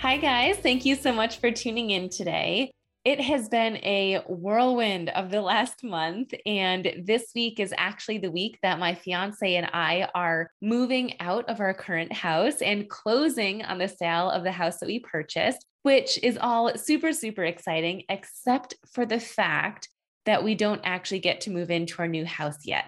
Hi, guys. Thank you so much for tuning in today. It has been a whirlwind of the last month. And this week is actually the week that my fiance and I are moving out of our current house and closing on the sale of the house that we purchased, which is all super, super exciting, except for the fact that we don't actually get to move into our new house yet.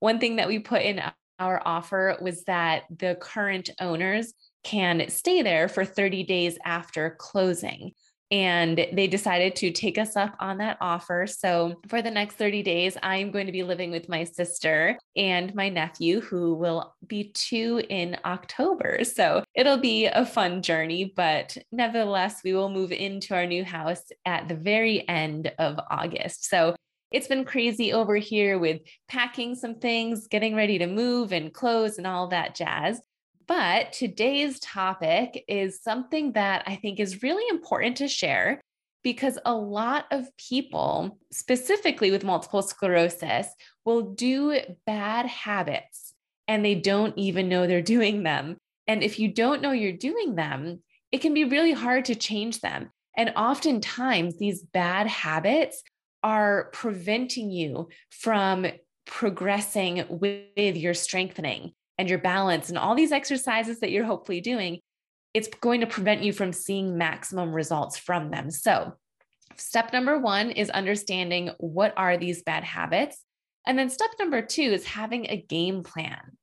One thing that we put in our offer was that the current owners can stay there for 30 days after closing. And they decided to take us up on that offer. So, for the next 30 days, I'm going to be living with my sister and my nephew, who will be two in October. So, it'll be a fun journey, but nevertheless, we will move into our new house at the very end of August. So, it's been crazy over here with packing some things, getting ready to move and close and all that jazz. But today's topic is something that I think is really important to share because a lot of people, specifically with multiple sclerosis, will do bad habits and they don't even know they're doing them. And if you don't know you're doing them, it can be really hard to change them. And oftentimes, these bad habits are preventing you from progressing with your strengthening and your balance and all these exercises that you're hopefully doing, it's going to prevent you from seeing maximum results from them. So, step number one is understanding what are these bad habits. And then step number two is having a game plan.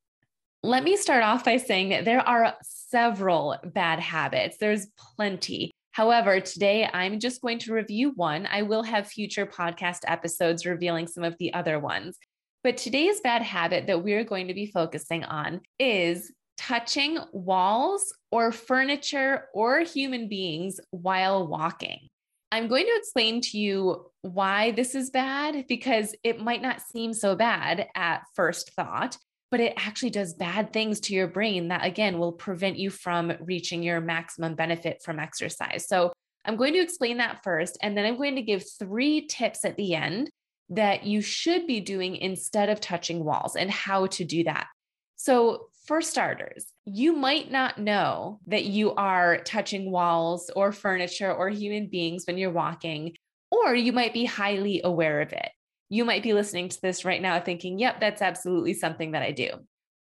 Let me start off by saying that there are several bad habits, there's plenty. However, today I'm just going to review one. I will have future podcast episodes revealing some of the other ones. But today's bad habit that we're going to be focusing on is touching walls or furniture or human beings while walking. I'm going to explain to you why this is bad because it might not seem so bad at first thought, but it actually does bad things to your brain that, again, will prevent you from reaching your maximum benefit from exercise. So, I'm going to explain that first, and then I'm going to give three tips at the end that you should be doing instead of touching walls and how to do that. So, for starters, you might not know that you are touching walls or furniture or human beings when you're walking, or you might be highly aware of it. You might be listening to this right now thinking, yep, that's absolutely something that I do.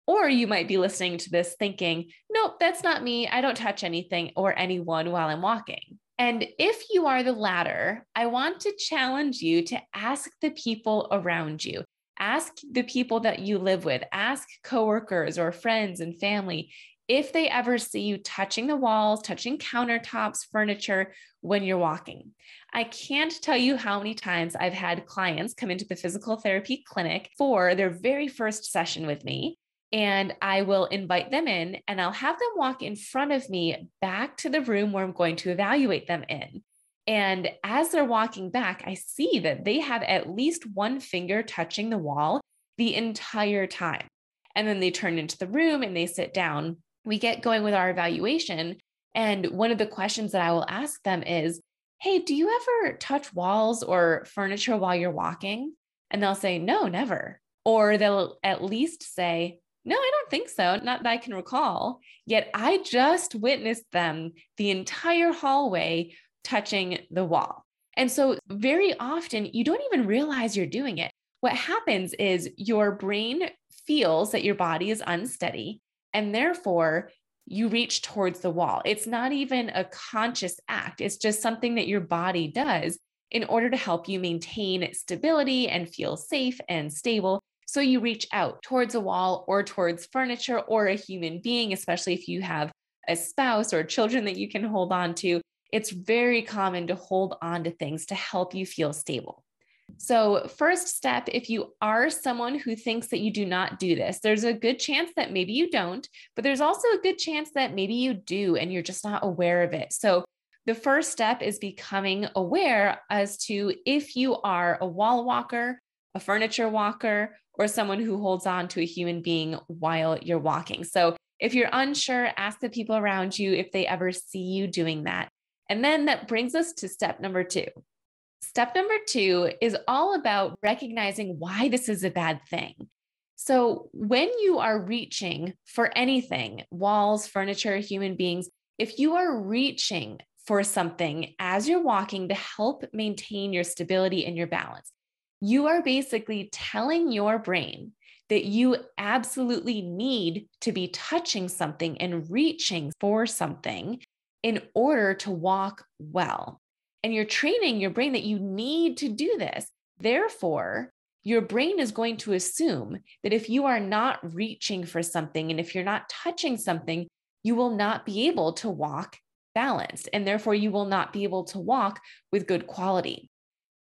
Or you might be listening to this thinking, nope, that's not me. I don't touch anything or anyone while I'm walking. And if you are the latter, I want to challenge you to ask the people around you. Ask the people that you live with, ask coworkers or friends and family if they ever see you touching the walls, touching countertops, furniture when you're walking. I can't tell you how many times I've had clients come into the physical therapy clinic for their very first session with me and I will invite them in and I'll have them walk in front of me back to the room where I'm going to evaluate them in. And as they're walking back, I see that they have at least one finger touching the wall the entire time. And then they turn into the room and they sit down. We get going with our evaluation. And one of the questions that I will ask them is, Hey, do you ever touch walls or furniture while you're walking? And they'll say, No, never. Or they'll at least say, no, I don't think so. Not that I can recall. Yet I just witnessed them the entire hallway touching the wall. And so, very often, you don't even realize you're doing it. What happens is your brain feels that your body is unsteady, and therefore, you reach towards the wall. It's not even a conscious act, it's just something that your body does in order to help you maintain stability and feel safe and stable. So you reach out towards a wall or towards furniture or a human being, especially if you have a spouse or children that you can hold on to. It's very common to hold on to things to help you feel stable. So, first step if you are someone who thinks that you do not do this, there's a good chance that maybe you don't, but there's also a good chance that maybe you do and you're just not aware of it. So, the first step is becoming aware as to if you are a wall walker, a furniture walker, or someone who holds on to a human being while you're walking. So, if you're unsure, ask the people around you if they ever see you doing that. And then that brings us to step number two. Step number two is all about recognizing why this is a bad thing. So, when you are reaching for anything, walls, furniture, human beings, if you are reaching for something as you're walking to help maintain your stability and your balance, you are basically telling your brain that you absolutely need to be touching something and reaching for something in order to walk well. And you're training your brain that you need to do this. Therefore, your brain is going to assume that if you are not reaching for something and if you're not touching something, you will not be able to walk balanced. And therefore, you will not be able to walk with good quality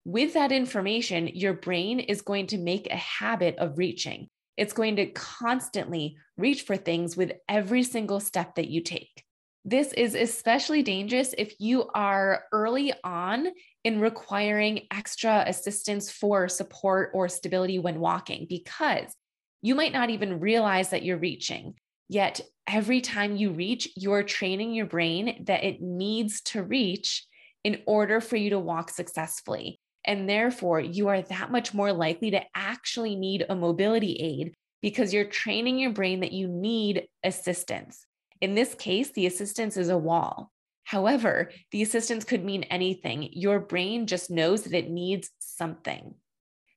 with that information, your brain is going to make a habit of reaching. It's going to constantly reach for things with every single step that you take. This is especially dangerous if you are early on in requiring extra assistance for support or stability when walking, because you might not even realize that you're reaching. Yet, every time you reach, you're training your brain that it needs to reach in order for you to walk successfully. And therefore, you are that much more likely to actually need a mobility aid because you're training your brain that you need assistance. In this case, the assistance is a wall. However, the assistance could mean anything. Your brain just knows that it needs something.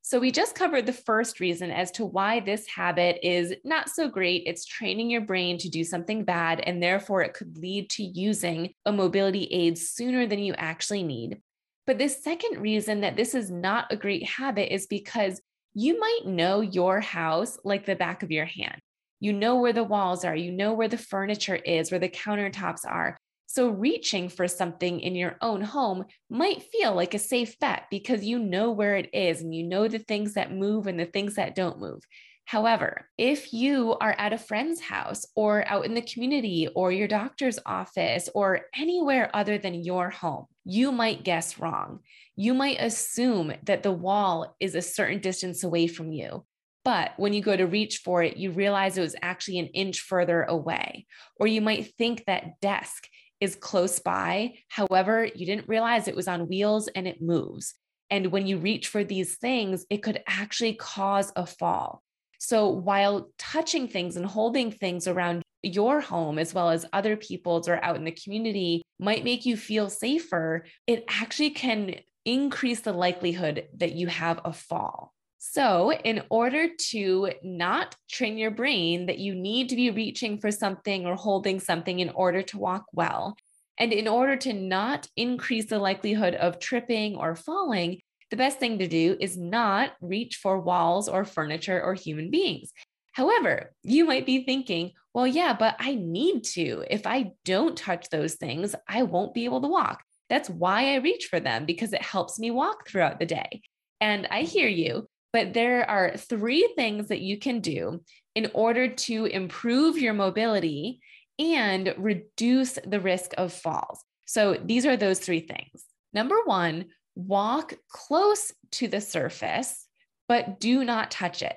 So, we just covered the first reason as to why this habit is not so great. It's training your brain to do something bad, and therefore it could lead to using a mobility aid sooner than you actually need. But the second reason that this is not a great habit is because you might know your house like the back of your hand. You know where the walls are, you know where the furniture is, where the countertops are. So, reaching for something in your own home might feel like a safe bet because you know where it is and you know the things that move and the things that don't move. However, if you are at a friend's house or out in the community or your doctor's office or anywhere other than your home, you might guess wrong. You might assume that the wall is a certain distance away from you. But when you go to reach for it, you realize it was actually an inch further away. Or you might think that desk is close by. However, you didn't realize it was on wheels and it moves. And when you reach for these things, it could actually cause a fall. So while touching things and holding things around your home as well as other people's or out in the community might make you feel safer, it actually can increase the likelihood that you have a fall. So, in order to not train your brain that you need to be reaching for something or holding something in order to walk well, and in order to not increase the likelihood of tripping or falling, the best thing to do is not reach for walls or furniture or human beings. However, you might be thinking, well, yeah, but I need to. If I don't touch those things, I won't be able to walk. That's why I reach for them because it helps me walk throughout the day. And I hear you, but there are three things that you can do in order to improve your mobility and reduce the risk of falls. So these are those three things. Number one, walk close to the surface, but do not touch it.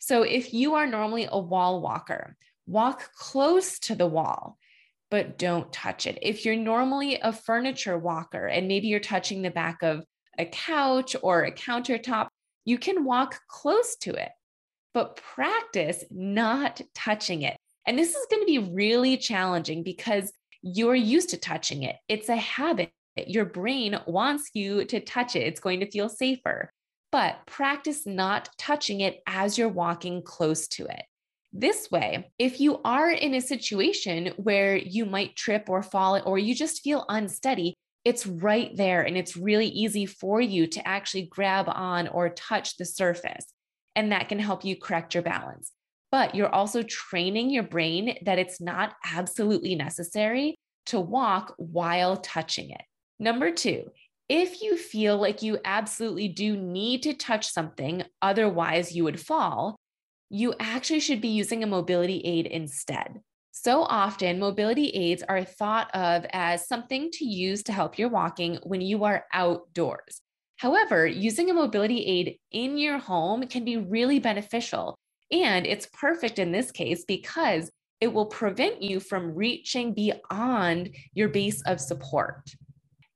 So if you are normally a wall walker, walk close to the wall, but don't touch it. If you're normally a furniture walker and maybe you're touching the back of a couch or a countertop, you can walk close to it, but practice not touching it. And this is going to be really challenging because you're used to touching it. It's a habit your brain wants you to touch it, it's going to feel safer. But practice not touching it as you're walking close to it. This way, if you are in a situation where you might trip or fall or you just feel unsteady, it's right there and it's really easy for you to actually grab on or touch the surface. And that can help you correct your balance. But you're also training your brain that it's not absolutely necessary to walk while touching it. Number two, if you feel like you absolutely do need to touch something, otherwise you would fall, you actually should be using a mobility aid instead. So often, mobility aids are thought of as something to use to help your walking when you are outdoors. However, using a mobility aid in your home can be really beneficial. And it's perfect in this case because it will prevent you from reaching beyond your base of support.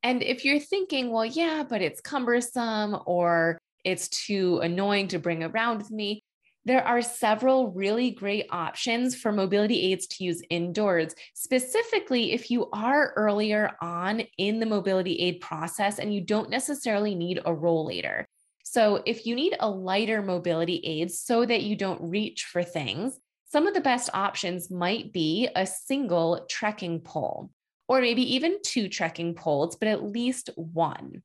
And if you're thinking, well, yeah, but it's cumbersome or it's too annoying to bring around with me, there are several really great options for mobility aids to use indoors, specifically if you are earlier on in the mobility aid process and you don't necessarily need a rollator. So, if you need a lighter mobility aid so that you don't reach for things, some of the best options might be a single trekking pole, or maybe even two trekking poles, but at least one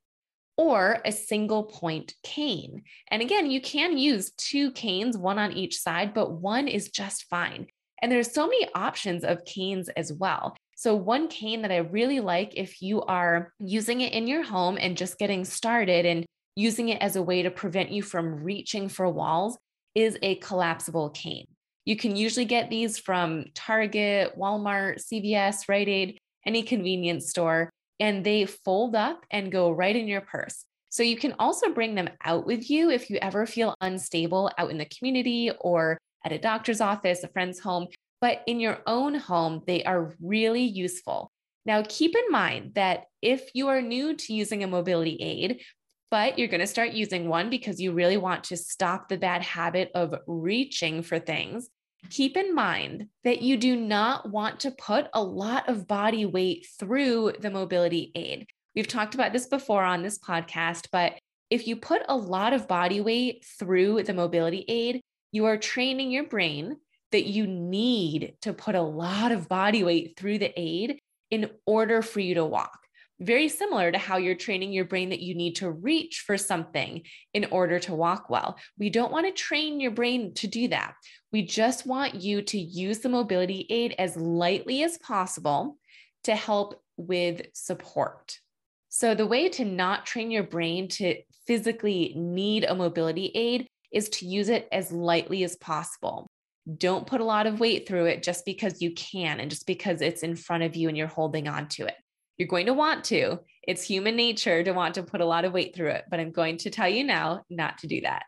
or a single point cane. And again, you can use two canes, one on each side, but one is just fine. And there's so many options of canes as well. So, one cane that I really like if you are using it in your home and just getting started and using it as a way to prevent you from reaching for walls is a collapsible cane. You can usually get these from Target, Walmart, CVS, Rite Aid, any convenience store and they fold up and go right in your purse. So you can also bring them out with you if you ever feel unstable out in the community or at a doctor's office, a friend's home. But in your own home, they are really useful. Now, keep in mind that if you are new to using a mobility aid, but you're going to start using one because you really want to stop the bad habit of reaching for things, keep in mind that you do not want to put a lot of body weight through the mobility aid. We've talked about this before on this podcast, but if you put a lot of body weight through the mobility aid, you are training your brain that you need to put a lot of body weight through the aid in order for you to walk very similar to how you're training your brain that you need to reach for something in order to walk well. We don't want to train your brain to do that. We just want you to use the mobility aid as lightly as possible to help with support. So, the way to not train your brain to physically need a mobility aid is to use it as lightly as possible. Don't put a lot of weight through it just because you can and just because it's in front of you and you're holding on to it. You're going to want to. It's human nature to want to put a lot of weight through it, but I'm going to tell you now not to do that.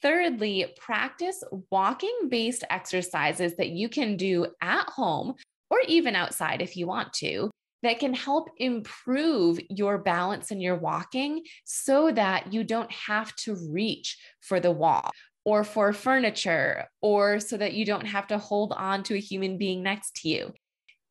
Thirdly, practice walking based exercises that you can do at home or even outside if you want to that can help improve your balance in your walking so that you don't have to reach for the wall or for furniture or so that you don't have to hold on to a human being next to you.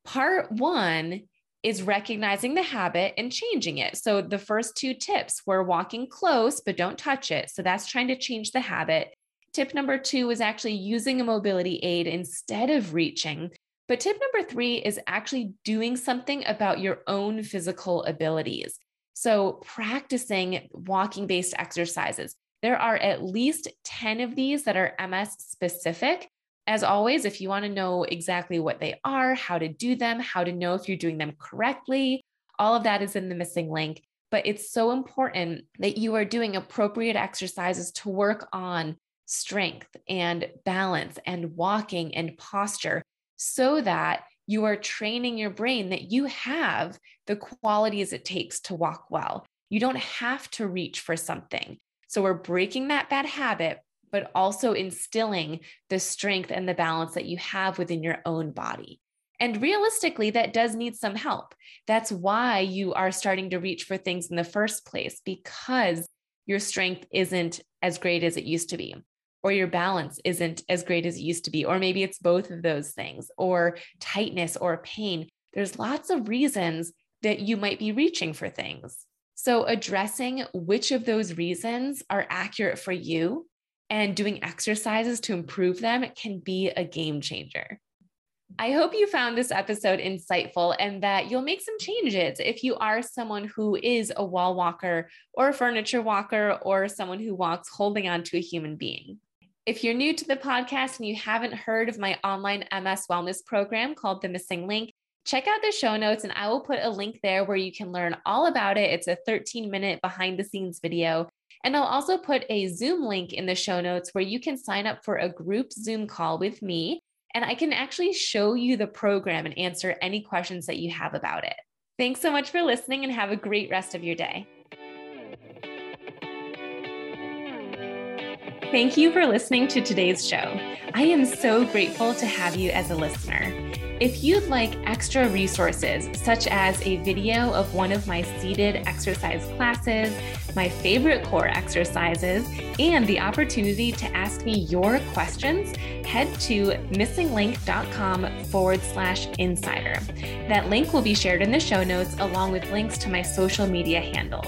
Part one is recognizing the habit and changing it. So the first two tips were walking close, but don't touch it. So that's trying to change the habit. Tip number two is actually using a mobility aid instead of reaching. But tip number three is actually doing something about your own physical abilities. So practicing walking based exercises. There are at least 10 of these that are MS specific. As always, if you want to know exactly what they are, how to do them, how to know if you're doing them correctly, all of that is in the MSing Link. But it's so important that you are doing appropriate exercises to work on strength and balance and walking and posture so that you are training your brain that you have the qualities it takes to walk well. You don't have to reach for something. So we're breaking that bad habit but also instilling the strength and the balance that you have within your own body. And realistically, that does need some help. That's why you are starting to reach for things in the first place because your strength isn't as great as it used to be, or your balance isn't as great as it used to be, or maybe it's both of those things, or tightness or pain. There's lots of reasons that you might be reaching for things. So, addressing which of those reasons are accurate for you and doing exercises to improve them can be a game changer. I hope you found this episode insightful and that you'll make some changes if you are someone who is a wall walker or a furniture walker or someone who walks holding on to a human being. If you're new to the podcast and you haven't heard of my online MS wellness program called The MSing Link, check out the show notes and I will put a link there where you can learn all about it. It's a 13 minute behind the scenes video. And I'll also put a Zoom link in the show notes where you can sign up for a group Zoom call with me and I can actually show you the program and answer any questions that you have about it. Thanks so much for listening and have a great rest of your day. Thank you for listening to today's show. I am so grateful to have you as a listener. If you'd like extra resources, such as a video of one of my seated exercise classes, my favorite core exercises, and the opportunity to ask me your questions, head to MSingLink.com forward slash insider. That link will be shared in the show notes along with links to my social media handles.